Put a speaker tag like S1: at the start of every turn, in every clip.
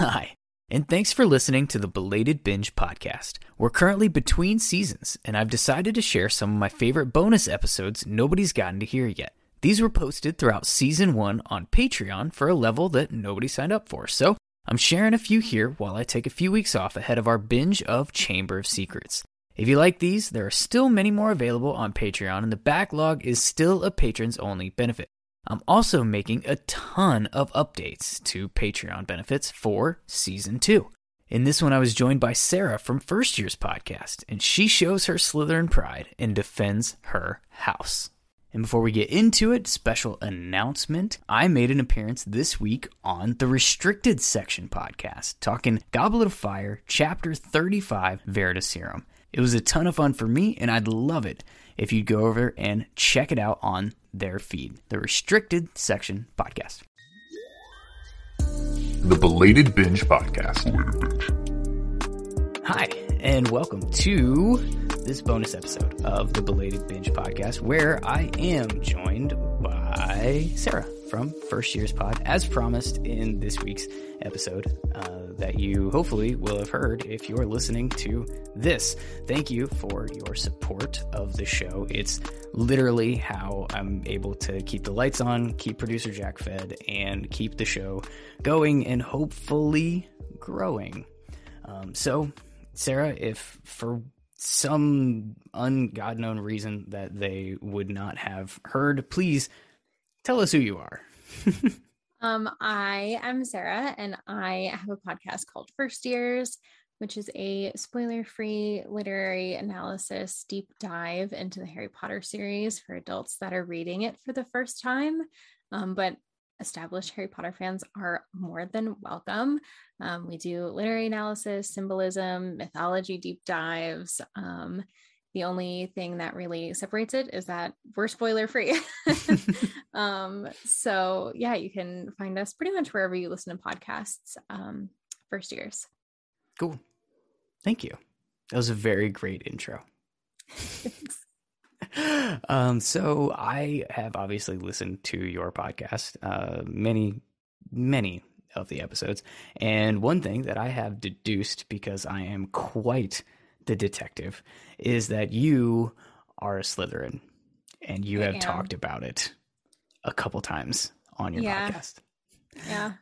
S1: Hi, and thanks for listening to the Belated Binge podcast. We're currently between seasons, and I've decided to share some of my favorite bonus episodes nobody's gotten to hear yet. These were posted throughout season one on Patreon for a level that nobody signed up for, so I'm sharing a few here while I take a few weeks off ahead of our binge of Chamber of Secrets. If you like these, there are still many more available on Patreon, and the backlog is still a patrons only benefit. I'm also making a ton of updates to Patreon benefits for season two. In this one, I was joined by Sarah from First Year's podcast, and she shows her Slytherin pride and defends her house. And before we get into it, special announcement. I made an appearance this week on the Restricted Section podcast, talking Goblet of Fire, Chapter 35, Veritaserum. It was a ton of fun for me, and I'd love it if you'd go over and check it out on their feed, the Restricted Section podcast.
S2: The Belated Binge Podcast.
S1: Hi, and welcome to this bonus episode of the Belated Binge Podcast, where I am joined by Sarah from First Year's Pod, as promised in this week's episode uh, that you hopefully will have heard if you're listening to this. Thank you for your support of the show. It's literally how I'm able to keep the lights on, keep producer Jack fed, and keep the show going and hopefully growing. Um, so, Sarah, if for some ungod known reason that they would not have heard, please tell us who you are.
S3: um, I am Sarah, and I have a podcast called First Years, which is a spoiler free literary analysis deep dive into the Harry Potter series for adults that are reading it for the first time. Um, but established Harry Potter fans are more than welcome. Um, we do literary analysis, symbolism, mythology deep dives. Um, the only thing that really separates it is that we're spoiler free. um, so yeah, you can find us pretty much wherever you listen to podcasts. Um, first years.
S1: Cool. Thank you. That was a very great intro. um, so I have obviously listened to your podcast, uh, many, many of the episodes, and one thing that I have deduced because I am quite the detective is that you are a Slytherin, and you I have am. talked about it a couple times on your yeah. podcast.
S3: Yeah.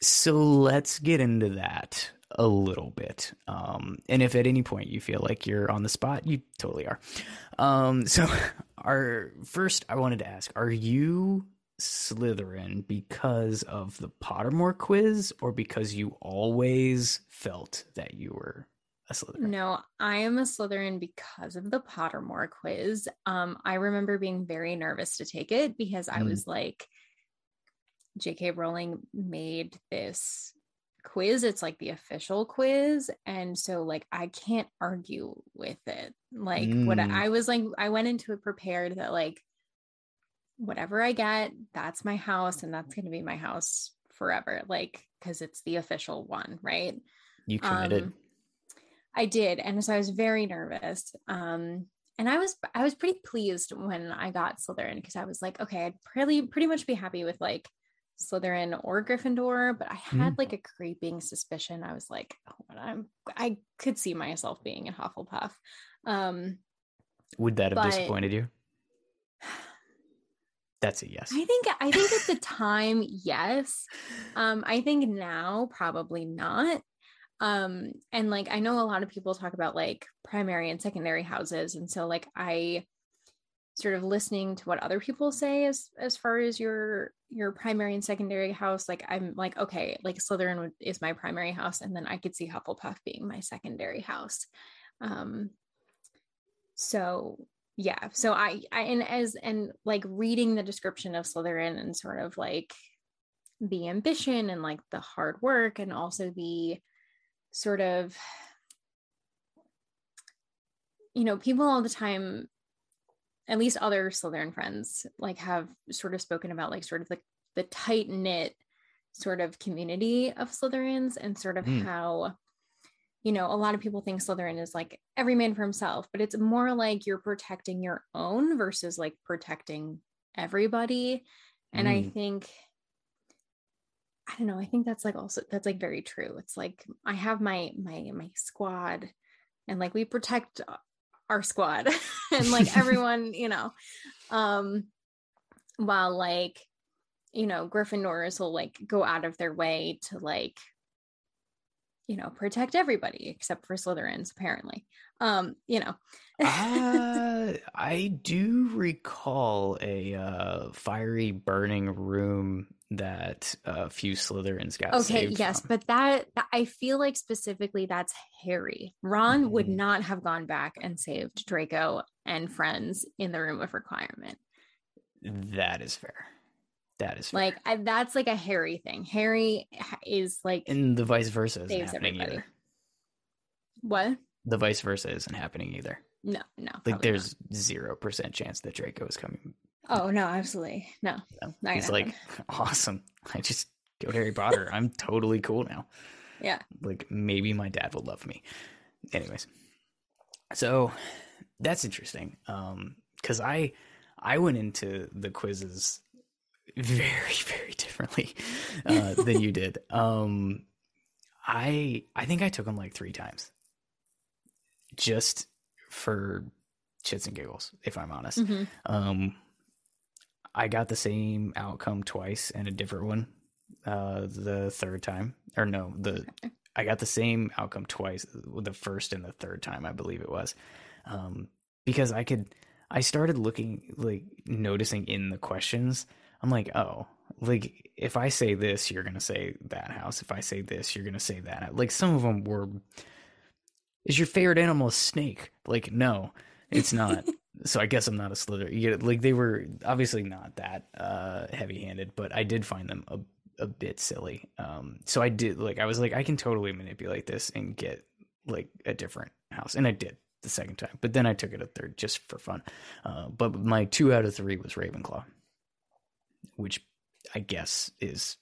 S1: So let's get into that a little bit. Um, and if at any point you feel like you're on the spot, you totally are. Um, so, our first, I wanted to ask: Are you Slytherin because of the Pottermore quiz, or because you always felt that you were a Slytherin?
S3: No, I am a Slytherin because of the Pottermore quiz. Um, I remember being very nervous to take it because I mm. was like, J.K. Rowling made this quiz it's like the official quiz and so like i can't argue with it like mm. what I, I was like i went into it prepared that like whatever i get that's my house and that's going to be my house forever like because it's the official one right
S1: you committed
S3: um, i did and so i was very nervous um and i was i was pretty pleased when i got slytherin because i was like okay i'd pretty pretty much be happy with like Slytherin or Gryffindor, but I had mm. like a creeping suspicion. I was like, oh, I'm I could see myself being in Hufflepuff. Um,
S1: Would that have but, disappointed you? That's a yes.
S3: I think I think at the time, yes. Um, I think now probably not. Um, and like I know a lot of people talk about like primary and secondary houses, and so like I sort of listening to what other people say as as far as your your primary and secondary house like i'm like okay like slytherin is my primary house and then i could see hufflepuff being my secondary house. Um so yeah so i i and as and like reading the description of slytherin and sort of like the ambition and like the hard work and also the sort of you know people all the time at least other Slytherin friends like have sort of spoken about like sort of like the tight knit sort of community of Slytherins and sort of mm. how you know a lot of people think Slytherin is like every man for himself but it's more like you're protecting your own versus like protecting everybody and mm. I think I don't know. I think that's like also that's like very true. It's like I have my my my squad and like we protect our squad and like everyone, you know. Um while like you know, Gryffindors will like go out of their way to like you know, protect everybody except for Slytherins apparently. Um, you know.
S1: uh, I do recall a uh, fiery burning room that a few Slytherins got.
S3: Okay, yes,
S1: from.
S3: but that, that, I feel like specifically that's Harry. Ron mm-hmm. would not have gone back and saved Draco and friends in the room of requirement.
S1: That is fair. That is
S3: fair. like I, that's like a Harry thing. Harry is like,
S1: and the vice versa isn't happening everybody. either.
S3: What?
S1: The vice versa isn't happening either.
S3: No, no.
S1: Like there's zero percent chance that Draco is coming
S3: Oh no, absolutely no.
S1: no. He's like awesome. I just go Harry Potter. I'm totally cool now.
S3: Yeah.
S1: Like maybe my dad will love me. Anyways, so that's interesting. Um, because I I went into the quizzes very very differently uh, than you did. Um, I I think I took them like three times, just for shits and giggles. If I'm honest. Mm-hmm. Um I got the same outcome twice and a different one uh, the third time. Or no, the I got the same outcome twice, the first and the third time, I believe it was. Um, because I could I started looking like noticing in the questions, I'm like, oh, like if I say this, you're gonna say that house. If I say this, you're gonna say that. Like some of them were is your favorite animal a snake? Like, no, it's not. so I guess I'm not a slither. You get like they were obviously not that uh, heavy-handed, but I did find them a a bit silly. Um, so I did like I was like I can totally manipulate this and get like a different house, and I did the second time. But then I took it a third just for fun. Uh, but my two out of three was Ravenclaw, which I guess is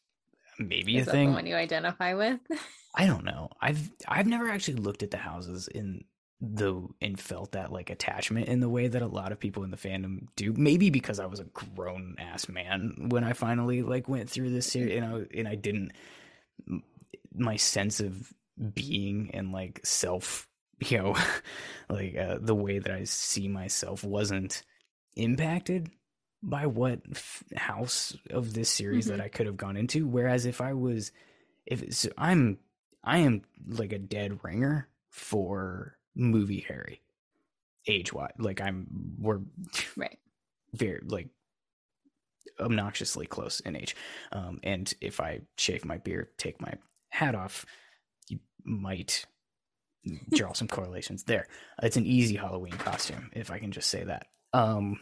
S1: maybe
S3: is
S1: a thing.
S3: The one you identify with?
S1: I don't know. I've I've never actually looked at the houses in the and felt that like attachment in the way that a lot of people in the fandom do. Maybe because I was a grown ass man when I finally like went through this series, and I and I didn't. My sense of being and like self, you know, like uh, the way that I see myself wasn't impacted by what f- house of this series mm-hmm. that I could have gone into. Whereas if I was, if so I'm, I am like a dead ringer for movie Harry, age wise. Like I'm, we're
S3: right,
S1: very like obnoxiously close in age. Um, and if I shave my beard, take my hat off, you might draw some correlations there. It's an easy Halloween costume, if I can just say that. Um,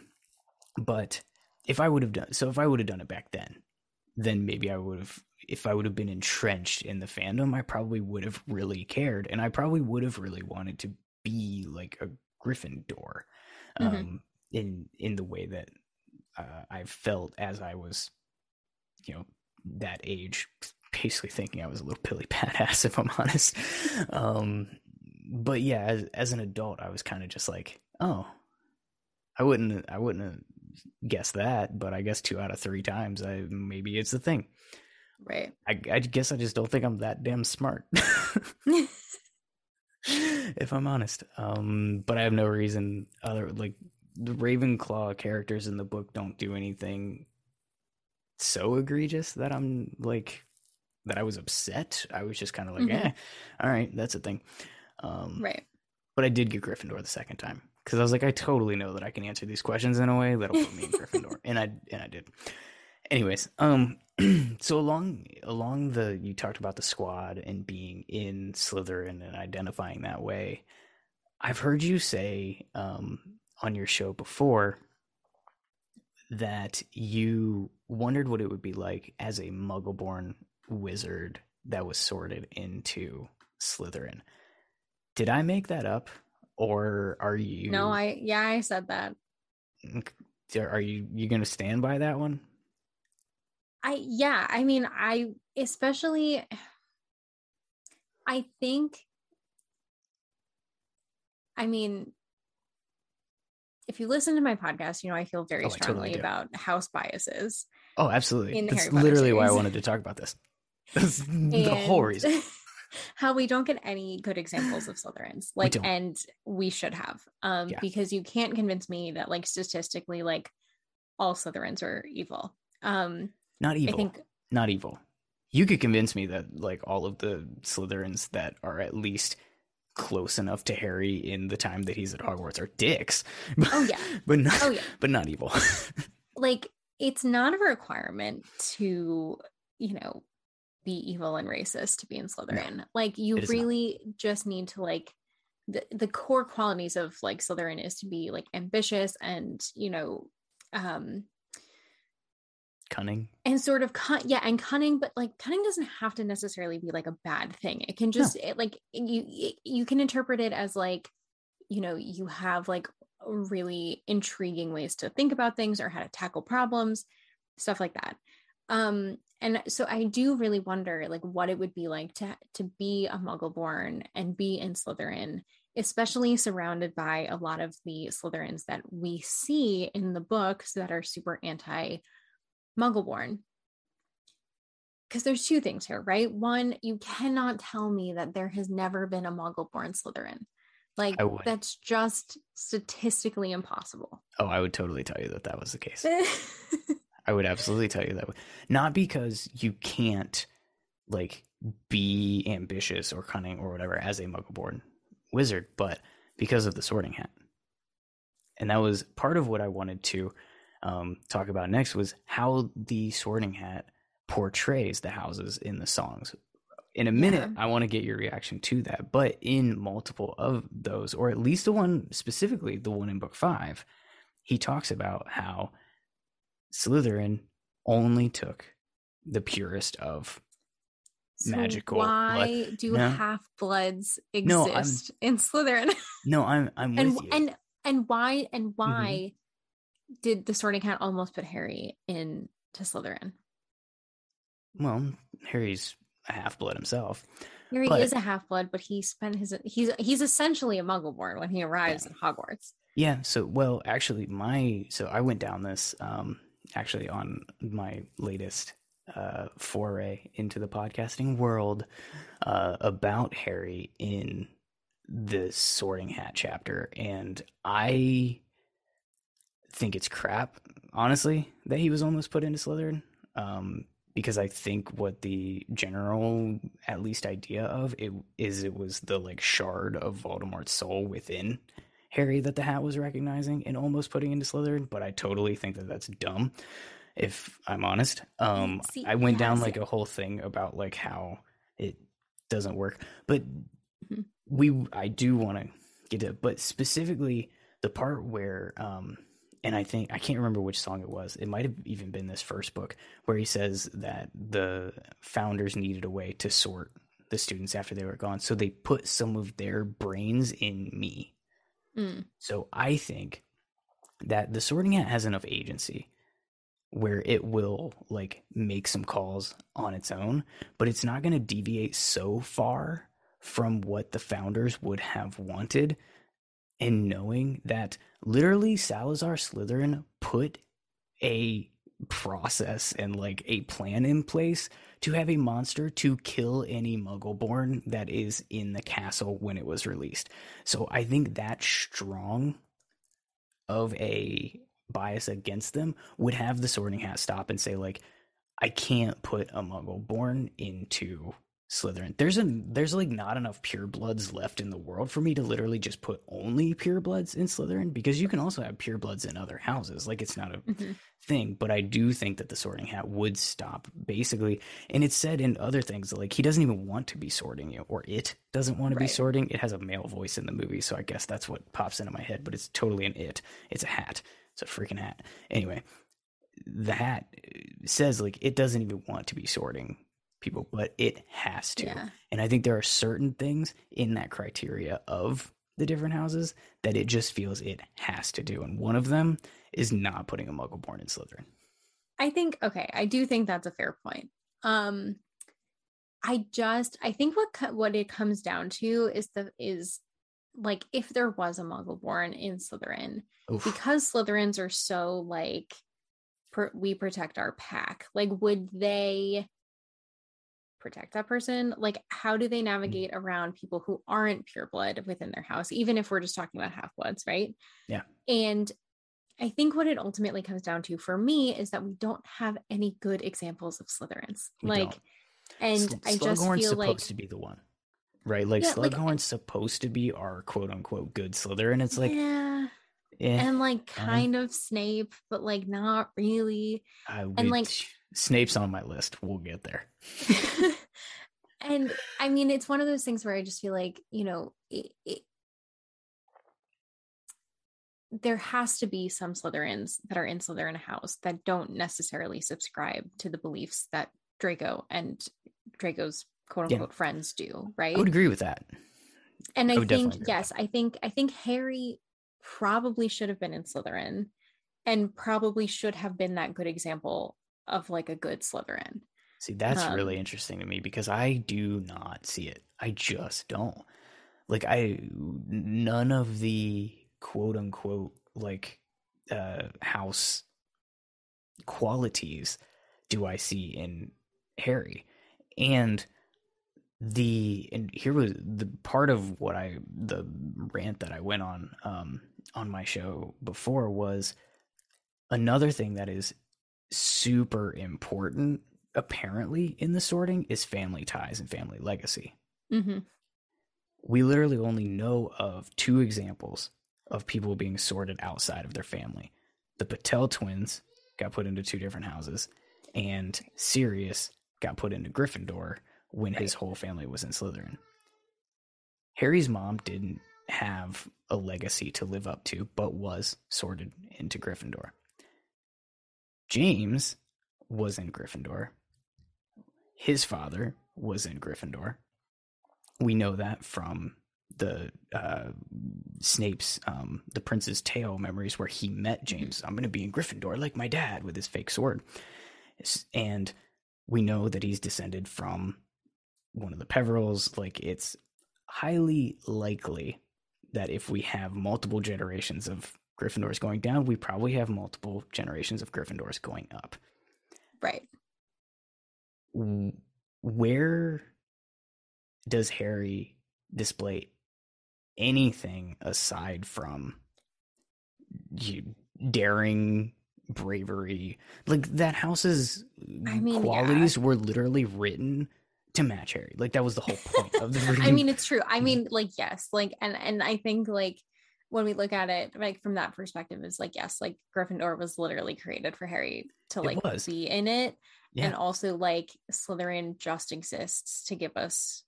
S1: but if I would have done so, if I would have done it back then, then maybe I would have. If I would have been entrenched in the fandom, I probably would have really cared, and I probably would have really wanted to like a Gryffindor, mm-hmm. um, in in the way that uh, I felt as I was, you know, that age, basically thinking I was a little pilly badass, if I'm honest. um, but yeah, as, as an adult, I was kind of just like, oh, I wouldn't, I wouldn't have guessed that, but I guess two out of three times, I maybe it's the thing.
S3: Right.
S1: I, I guess I just don't think I'm that damn smart. if I'm honest. Um, but I have no reason other like the Ravenclaw characters in the book don't do anything so egregious that I'm like that I was upset. I was just kind of like, mm-hmm. eh, all right, that's a thing. Um,
S3: right.
S1: But I did get Gryffindor the second time because I was like, I totally know that I can answer these questions in a way that'll put me in Gryffindor, and I and I did. Anyways, um, so along along the you talked about the squad and being in Slytherin and identifying that way. I've heard you say um, on your show before that you wondered what it would be like as a Muggleborn wizard that was sorted into Slytherin. Did I make that up, or are you?
S3: No, I yeah, I said that.
S1: Are you you going to stand by that one?
S3: I yeah, I mean, I especially I think I mean if you listen to my podcast, you know I feel very oh, strongly totally about house biases.
S1: Oh, absolutely. That's literally why I wanted to talk about this. That's the whole reason.
S3: how we don't get any good examples of Slytherins. Like,
S1: don't.
S3: and we should have. Um,
S1: Yeah.
S3: because you can't convince me that like statistically, like all Slytherins are evil. Um,
S1: Not evil.
S3: I think
S1: Not evil. You could convince me that like all of the Slytherins that are at least close enough to Harry in the time that he's at Hogwarts are dicks.
S3: Oh, yeah.
S1: but not
S3: Oh, yeah.
S1: but not evil.
S3: like it's not a requirement to, you know, be evil and racist to be in Slytherin. Like you
S1: is not.
S3: really just need to like the, the core qualities of like Slytherin is to be like ambitious and, you know, um
S1: Cunning.
S3: and sort of cun- yeah and cunning but like cunning doesn't have to necessarily be like a bad thing. It can just it, like you you can interpret it as like you know you have like really intriguing ways to think about things or how to tackle problems stuff like that. Um and so i do really wonder like what it would be like to to be a muggle born and be in slytherin especially surrounded by a lot of the slytherins that we see in the books that are super anti Muggleborn. Because there's two things here, right? One, you cannot tell me that there has never been a Muggleborn Slytherin. Like that's just statistically impossible.
S1: Oh, I would totally tell you that that was the case. I would absolutely tell you that. Not because you can't like be ambitious or cunning or whatever as a muggle-born wizard, but because of the sorting hat. And that was part of what I wanted to um, talk about next was how the sorting hat portrays the houses in the songs. In a minute,
S3: Yeah.
S1: I want to get your reaction to that. But in multiple of those, or at least the one specifically, the one in book five, he talks about how Slytherin only took the purest of
S3: So
S1: magical
S3: Why
S1: blood.
S3: do
S1: No.
S3: half bloods
S1: No,
S3: exist in Slytherin?
S1: no. I'm I'm with
S3: and
S1: you. Mm-hmm.
S3: and and why and why did the sorting hat almost put Harry in to Slytherin?
S1: well, Harry's a half blood himself.
S3: Harry
S1: But-
S3: is a half blood, but he spent his he's he's essentially a Muggleborn when he arrives
S1: Yeah.
S3: at Hogwarts.
S1: Yeah. So, well, actually, my so I went down this um actually on my latest uh foray into the podcasting world uh about Harry in the Sorting Hat chapter, and I think it's crap, honestly, that he was almost put into Slytherin. Um, because I think what the general, at least idea of it is, it was the like shard of Voldemort's soul within Harry that the hat was recognizing and almost putting into Slytherin. But I totally think that that's dumb, if I'm honest. Um,
S3: See,
S1: I went down like a whole thing about like how it doesn't work, but
S3: Mhm.
S1: we I do want to get to, but specifically the part where um and I think I can't remember which song it was. It might have even been this first book where he says that the founders needed a way to sort the students after they were gone. So they put some of their brains in me.
S3: Mm.
S1: So I think that the sorting hat has enough agency where it will like make some calls on its own, but it's not going to deviate so far from what the founders would have wanted and knowing that literally Salazar Slytherin put a process and like a plan in place to have a monster to kill any muggleborn that is in the castle when it was released. So I think that strong of a bias against them would have the sorting hat stop and say like I can't put a muggle born into Slytherin. There's a there's like not enough purebloods left in the world for me to literally just put only purebloods in Slytherin because you can also have purebloods in other houses. Like it's not a
S3: Mhm.
S1: thing, but I do think that the sorting hat would stop basically. And it's said in other things like he doesn't even want to be sorting you, or it doesn't want to be sorting. It has a male voice in the movie, so I guess that's what pops into my head. But it's totally an it. It's a hat. It's a freaking hat. Anyway, the hat says like it doesn't even want to be sorting people, but it has to.
S3: Yeah.
S1: And I think there are certain things in that criteria of the different houses that it just feels it has to do. And one of them is not putting a muggle born in Slytherin.
S3: I think okay, I do think that's a fair point. Um I just I think what what it comes down to is the is like if there was a muggle born in Slytherin
S1: Oof.
S3: because Slytherins are so like we protect our pack like would they protect that person like how do they navigate around people who aren't pure blood within their house even if we're just talking about half bloods right
S1: Yeah.
S3: and i think what it ultimately comes down to for me is that we don't have any good examples of slytherins
S1: We
S3: like
S1: don't.
S3: and
S1: Sl-
S3: i just
S1: Slughorn's
S3: feel
S1: supposed
S3: like
S1: to be the one, right? Like
S3: Yeah, like,
S1: supposed to be our quote unquote good Slytherin. It's like,
S3: yeah
S1: eh,
S3: and like kind of snape but like not really
S1: I
S3: and, like-
S1: Snape's on my list. We'll get there.
S3: and I mean, it's one of those things where I just feel like, you know, it, it, there has to be some Slytherins that are in Slytherin house that don't necessarily subscribe to the beliefs that Draco and Draco's quote
S1: Yeah.
S3: unquote friends do, right?
S1: I would agree with that.
S3: and
S1: I
S3: I think yes, I think I think Harry probably should have been in Slytherin and probably should have been that good example of like a good Slytherin.
S1: See, that's
S3: Um,
S1: really interesting to me because I do not see it. I just don't. Like I none of the quote unquote like uh house qualities do I see in Harry. And the and here was the part of what I the rant that I went on um on my show before was another thing that is super important apparently in the sorting is family ties and family legacy.
S3: Mm-hmm.
S1: We literally only know of two examples of people being sorted outside of their family. The Patil twins got put into two different houses, and Sirius got put into Gryffindor when his whole family was in Slytherin. Harry's mom didn't have a legacy to live up to, but was sorted into Gryffindor. James was in Gryffindor. His father was in Gryffindor. We know that from the uh, Snape's um, the Prince's Tale memories, where he met James. I'm going to be in Gryffindor like my dad with his fake sword, and we know that he's descended from one of the Peverells. Like it's highly likely that if we have multiple generations of Gryffindors going down, we probably have multiple generations of Gryffindors going up.
S3: Right.
S1: Where does Harry display anything aside from you daring bravery? Like that house's
S3: I mean, yeah.
S1: qualities were literally written to match Harry. Like that was the whole point of the
S3: I mean, it's true. I mean, like, yes, like, and and I think like when we look at it, like from that perspective, is like, yes, like Gryffindor was literally created for Harry to like be in it,
S1: yeah.
S3: and also like Slytherin just exists to give us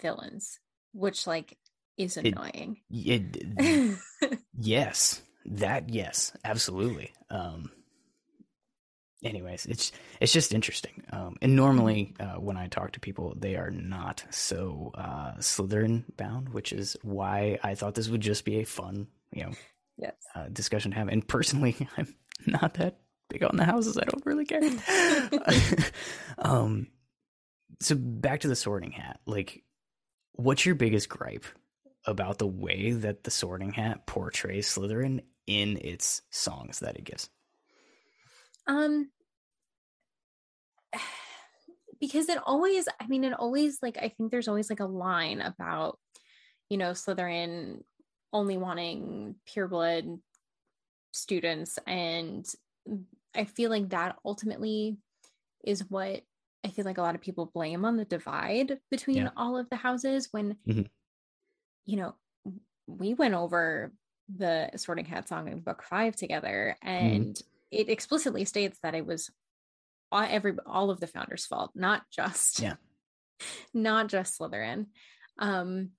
S3: villains, which like is
S1: It-
S3: annoying.
S1: It, yes that yes absolutely um anyways it's it's just interesting. Um and normally uh, when i talk to people they are not so uh slytherin bound which is why i thought this would just be a fun you know
S3: yes.
S1: uh, discussion to have. And personally i'm not that big on the houses. I don't really care. Um so back to the sorting hat. Like what's your biggest gripe about the way that the sorting hat portrays slytherin in its songs that it gives
S3: Um because it always I mean it always like I think there's always like a line about you know Slytherin only wanting pure blood students and I feel like that ultimately is what I feel like a lot of people blame on the divide between
S1: Yeah.
S3: all of the houses when
S1: Mhm.
S3: you know we went over the sorting hat song in book 5 together and it explicitly states that it was all, every all of the founders fault not just
S1: Yeah.
S3: not just slytherin um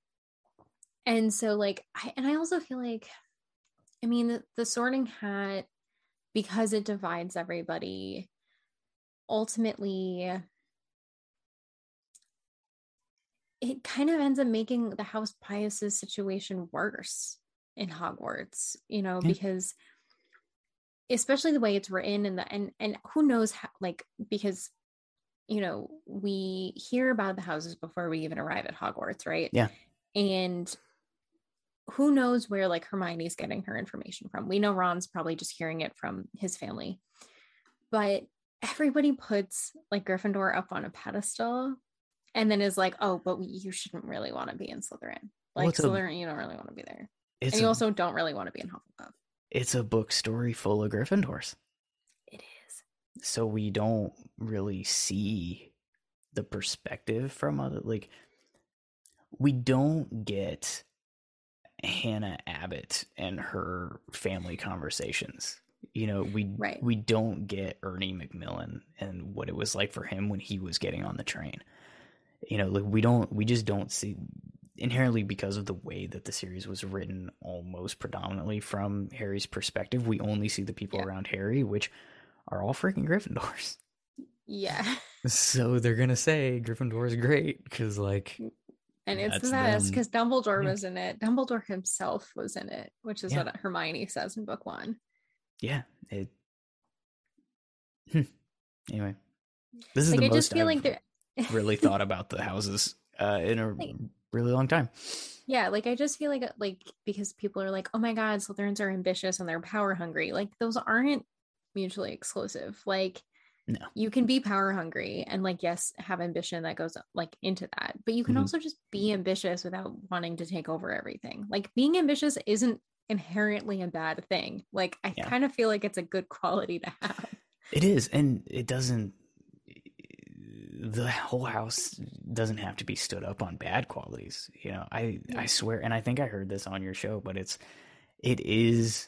S3: and so like i and i also feel like i mean the, the sorting hat because it divides everybody ultimately it kind of ends up making the house pius's situation worse in hogwarts you know
S1: Yeah.
S3: because especially the way it's written and the and and who knows how like because you know we hear about the houses before we even arrive at hogwarts right
S1: Yeah.
S3: and who knows where like hermione's getting her information from we know ron's probably just hearing it from his family but everybody puts like gryffindor up on a pedestal and then is like, oh, but you shouldn't really want to be in Slytherin. Like
S1: Well, it's a-
S3: Slytherin, you don't really want to be there, and you
S1: a,
S3: also don't really want to be in Hufflepuff.
S1: It's a book story full of Gryffindors.
S3: It is.
S1: so we don't really see the perspective from other like we don't get Hannah Abbott and her family conversations. You know, we
S3: Right.
S1: we don't get Ernie Macmillan and what it was like for him when he was getting on the train. You know, like we don't we just don't see inherently because of the way that the series was written almost predominantly from Harry's perspective, we only see the people
S3: Yeah.
S1: around Harry, which are all freaking Gryffindors.
S3: Yeah,
S1: So they're gonna say Gryffindor is great because, like,
S3: and it's the best because Dumbledore
S1: Yeah.
S3: was in it. Dumbledore himself was in it, which is
S1: Yeah.
S3: what Hermione says in book one.
S1: yeah, it. Anyway, this is
S3: Like
S1: the
S3: I
S1: most
S3: just feel
S1: I've
S3: like they're
S1: really thought about the houses uh, in a
S3: Like-
S1: really long time.
S3: Yeah, like I just feel like like because people are like, oh my god, Slytherins are ambitious and they're power hungry. Like those aren't mutually exclusive. Like
S1: No.
S3: you can be power hungry and like yes, have ambition that goes like into that, but you can
S1: Mhm.
S3: also just be ambitious without wanting to take over everything. Like being ambitious isn't inherently a bad thing. Like I
S1: Yeah.
S3: kind of feel like it's a good quality to have.
S1: It is, and it doesn't. The whole house doesn't have to be stood up on bad qualities. You know, I I swear, and I think I heard this on your show, but it's it is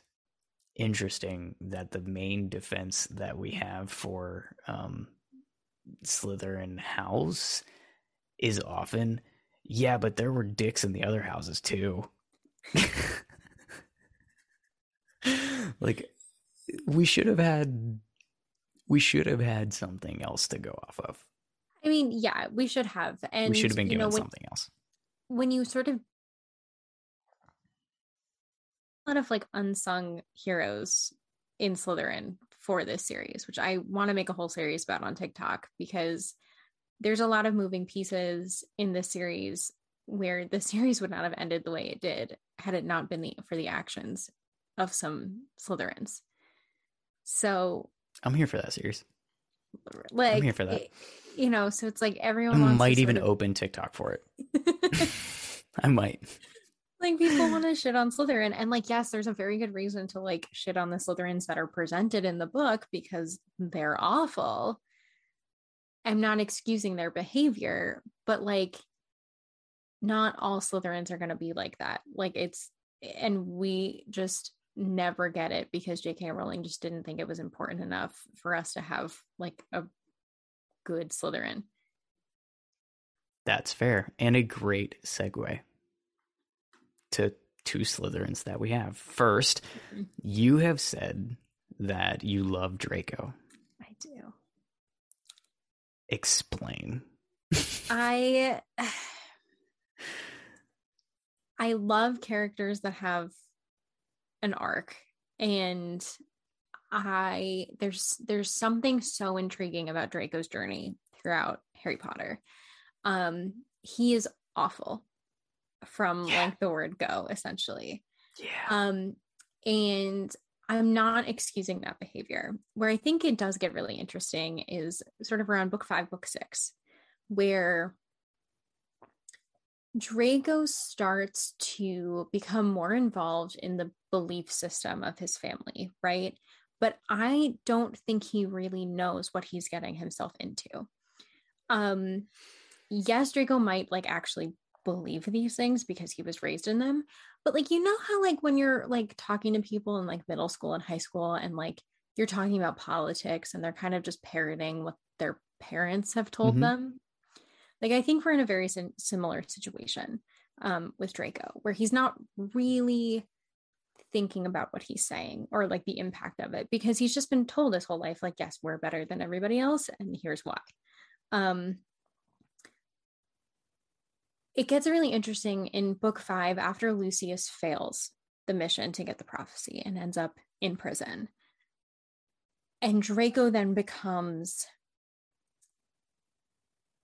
S1: interesting that the main defense that we have for um Slytherin house is often, yeah, but there were dicks in the other houses too. like we should have had we should have had something else to go off of.
S3: I mean, yeah, we should have. And
S1: we should have been
S3: you
S1: given
S3: know, when,
S1: something else.
S3: when you sort of a lot of like unsung heroes in Slytherin for this series, which I want to make a whole series about on TikTok because there's a lot of moving pieces in this series where the series would not have ended the way it did had it not been the, for the actions of some Slytherins. So,
S1: I'm here for that series.
S3: like, I'm
S1: here for that.
S3: it- you know, so it's like everyone wants to
S1: might even
S3: sort
S1: open TikTok for it. I might.
S3: like people want to shit on Slytherin. And like, yes, there's a very good reason to like shit on the Slytherins that are presented in the book because they're awful. I'm not excusing their behavior, but like not all Slytherins are gonna be like that. Like it's and we just never get it because J.K. Rowling just didn't think it was important enough for us to have like a good Slytherin.
S1: That's fair. And a great segue to two Slytherins that we have. First,
S3: Mhm.
S1: you have said that you love Draco.
S3: I do.
S1: Explain.
S3: I I love characters that have an arc and I there's there's something so intriguing about Draco's journey throughout Harry Potter. Um he is awful from
S1: Yeah.
S3: like the word go essentially.
S1: Yeah.
S3: Um, and I'm not excusing that behavior. Where I think it does get really interesting is sort of around book five, book six, where Draco starts to become more involved in the belief system of his family, right? But I don't think he really knows what he's getting himself into. Um, yes, Draco might like actually believe these things because he was raised in them, but like you know how like when you're like talking to people in like middle school and high school and like you're talking about politics and they're kind of just parroting what their parents have told
S1: Mhm.
S3: them like i think we're in a very sim- similar situation um, with draco where he's not really thinking about what he's saying or like the impact of it because he's just been told his whole life like yes we're better than everybody else and here's why um it gets really interesting in book five after lucius fails the mission to get the prophecy and ends up in prison and draco then becomes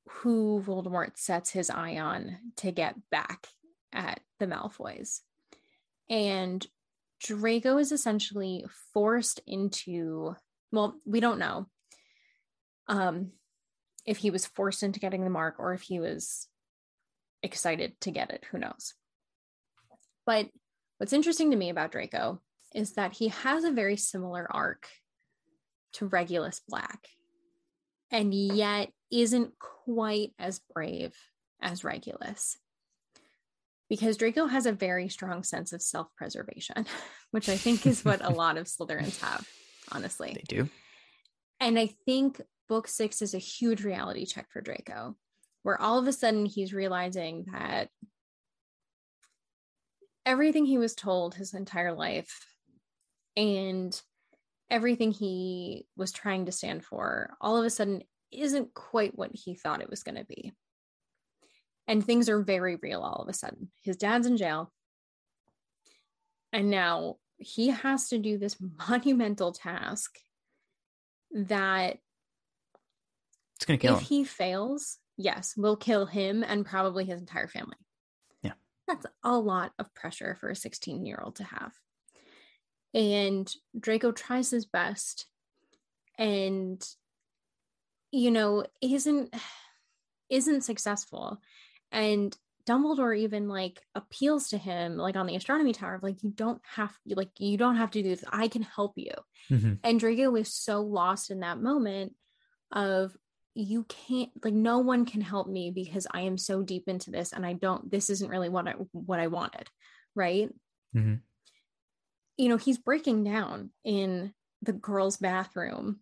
S3: who Voldemort sets his eye on to get back at the Malfoys. And Draco is essentially forced into, well, we don't know. Um, if he was forced into getting the mark or if he was excited to get it. Who knows? But what's interesting to me about Draco is that he has a very similar arc to Regulus Black, and yet isn't quite as brave as Regulus. Because Draco has a very strong sense of self preservation, which I think is what a lot of Slytherins have, honestly.
S1: They do.
S3: And I think book six is a huge reality check for Draco, where all of a sudden he's realizing that everything he was told his entire life and everything he was trying to stand for all of a sudden isn't quite what he thought it was going to be. And things are very real all of a sudden. His dad's in jail. And now he has to do this monumental task that
S1: It's gonna kill
S3: if
S1: him.
S3: he fails, yes, will kill him and probably his entire family.
S1: Yeah.
S3: That's a lot of pressure for a 16 year old to have. And Draco tries his best and, you know, isn't isn't successful. And Dumbledore even like appeals to him like on the astronomy tower of like you don't have you like you don't have to do this. I can help you.
S1: Mhm.
S3: And Draco is so lost in that moment of you can't like no one can help me because I am so deep into this and I don't this isn't really what I what I wanted, right?
S1: Mm-hmm.
S3: You know, he's breaking down in the girls' bathroom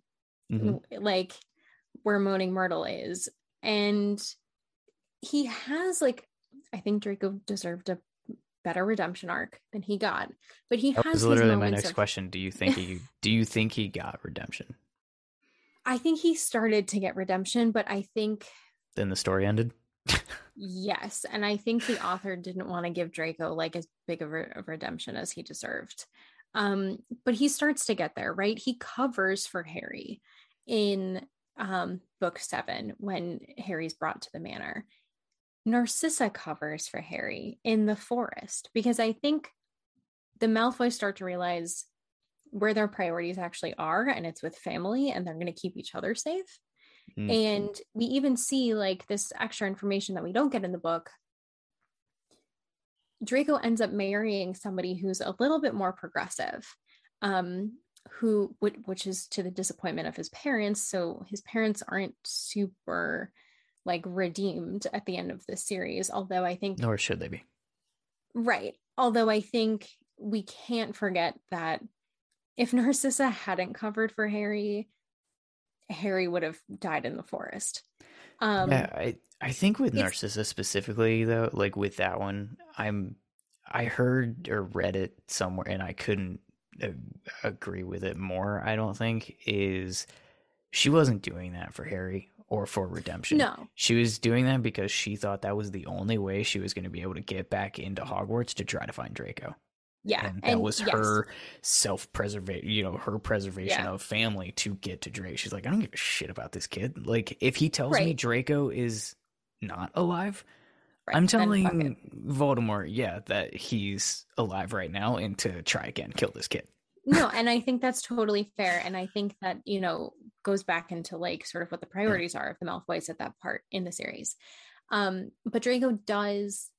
S1: Mhm.
S3: like where Moaning Myrtle is. And he has like I think Draco deserved a better redemption arc than he got. But he
S1: That
S3: has
S1: was literally my next
S3: of-
S1: question. Do you think he do you think he got redemption?
S3: I think he started to get redemption, but I think
S1: Then the story ended?
S3: yes. And I think the author didn't want to give Draco like as big of a, redemption as he deserved. Um, but he starts to get there, right? He covers for Harry in um, book seven when Harry's brought to the manor. Narcissa covers for Harry in the forest because I think the Malfoys start to realize where their priorities actually are, and it's with family, and they're going to keep each other safe.
S1: Mm.
S3: And we even see like this extra information that we don't get in the book. Draco ends up marrying somebody who's a little bit more progressive, um, who which is to the disappointment of his parents. So his parents aren't super like redeemed at the end of this series. Although I think
S1: Nor should they be.
S3: Right. Although I think we can't forget that if Narcissa hadn't covered for Harry, Harry would have died in the forest. Um,
S1: yeah, I I think with Narcissa specifically though, like with that one, I'm I heard or read it somewhere and I couldn't uh, agree with it more. I don't think is she wasn't doing that for Harry or for redemption.
S3: No.
S1: She was doing that because she thought that was the only way she was going to be able to get back into Hogwarts to try to find Draco.
S3: Yeah.
S1: and that was
S3: yes.
S1: her self-preservation you know her preservation
S3: Yeah.
S1: of family to get to Draco. she's like i don't give a shit about this kid like if he tells me draco is not alive
S3: Right,
S1: i'm
S3: then fuck it.
S1: telling voldemort yeah that he's alive right now and to try again kill this kid
S3: no, and I think that's totally fair. And I think that, you know, goes back into like sort of what the priorities are of the Malfoys at that part in the series. Um, but Draco does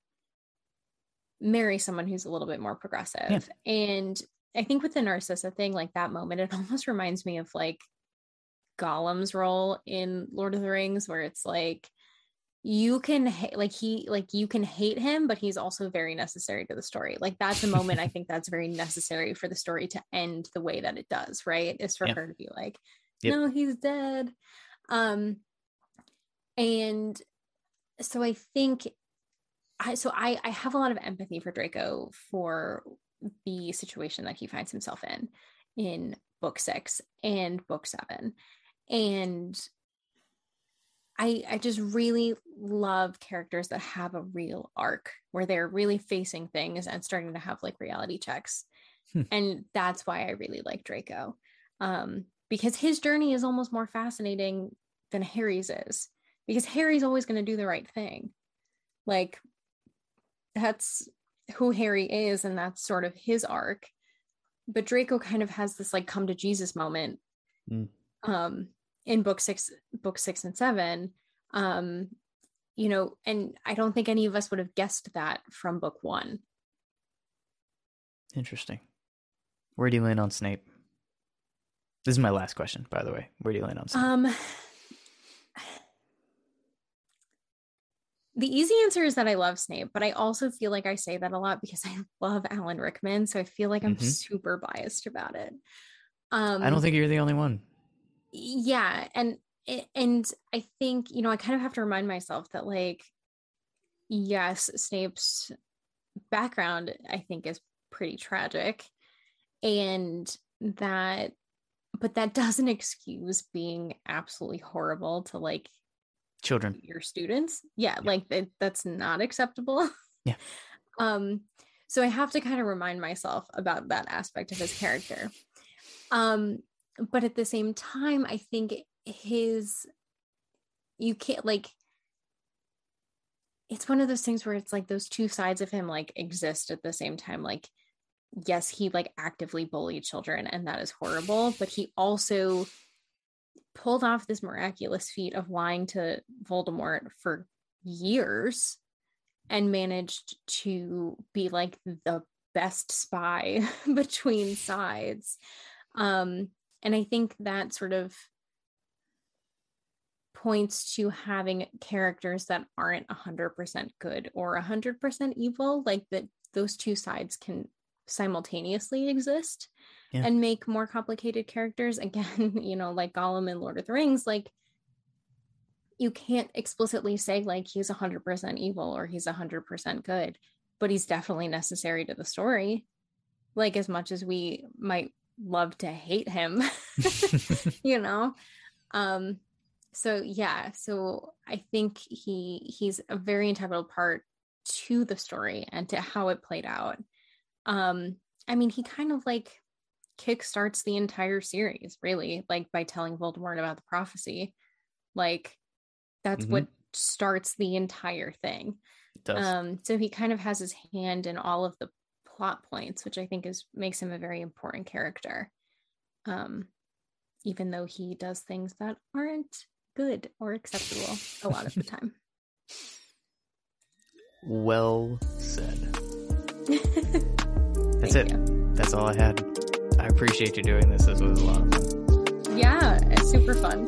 S3: marry someone who's a little bit more progressive. And I think with the Narcissa thing, like that moment, it almost reminds me of like Gollum's role in Lord of the Rings, where it's like you can ha- like he like you can hate him but he's also very necessary to the story like that's a moment i think that's very necessary for the story to end the way that it does right is for
S1: Yep.
S3: her to be like
S1: Yep.
S3: no he's dead um and so i think i so i i have a lot of empathy for draco for the situation that he finds himself in in book six and book seven and I, I just really love characters that have a real arc where they're really facing things and starting to have like reality checks.
S1: Hmm.
S3: And that's why I really like Draco. Um, because his journey is almost more fascinating than Harry's is. Because Harry's always going to do the right thing. Like that's who Harry is, and that's sort of his arc. But Draco kind of has this like come to Jesus moment.
S1: Mm.
S3: Um, in book six, book six and seven. Um, you know, and I don't think any of us would have guessed that from book one.
S1: Interesting. Where do you land on Snape? This is my last question, by the way. Where do you land on Snape?
S3: Um, the easy answer is that I love Snape, but I also feel like I say that a lot because I love Alan Rickman. So I feel like I'm
S1: Mhm.
S3: super biased about it. Um,
S1: I don't think you're the only one.
S3: yeah and and i think you know i kind of have to remind myself that like yes snape's background i think is pretty tragic and that but that doesn't excuse being absolutely horrible to like
S1: Children.
S3: your students. Yeah, like that, that's not acceptable.
S1: Yeah.
S3: um so i have to kind of remind myself about that aspect of his character. Um but at the same time i think his you can't like it's one of those things where it's like those two sides of him like exist at the same time. Like yes he like actively bullied children and that is horrible but he also pulled off this miraculous feat of lying to Voldemort for years and managed to be like the best spy between sides. Um, and I think that sort of points to having characters that aren't 100% good or 100% evil, like that those two sides can simultaneously exist
S1: Yeah.
S3: and make more complicated characters. Again, you know, like Gollum in Lord of the Rings, like you can't explicitly say like he's 100% evil or he's 100% good, but he's definitely necessary to the story. Like as much as we might love to hate him, you know. Um so yeah, so I think he he's a very integral part to the story and to how it played out. Um I mean, he kind of like kickstarts the entire series, really, like by telling Voldemort about the prophecy. Like that's
S1: Mhm.
S3: what starts the entire thing.
S1: It does.
S3: Um, so he kind of has his hand in all of the plot points, which I think is makes him a very important character. Um, even though he does things that aren't good or acceptable a lot of the time.
S1: well said. That's
S3: Thank
S1: it.
S3: you.
S1: That's all I had. I appreciate you doing this. This was a lot of fun.
S3: Yeah, it's super fun.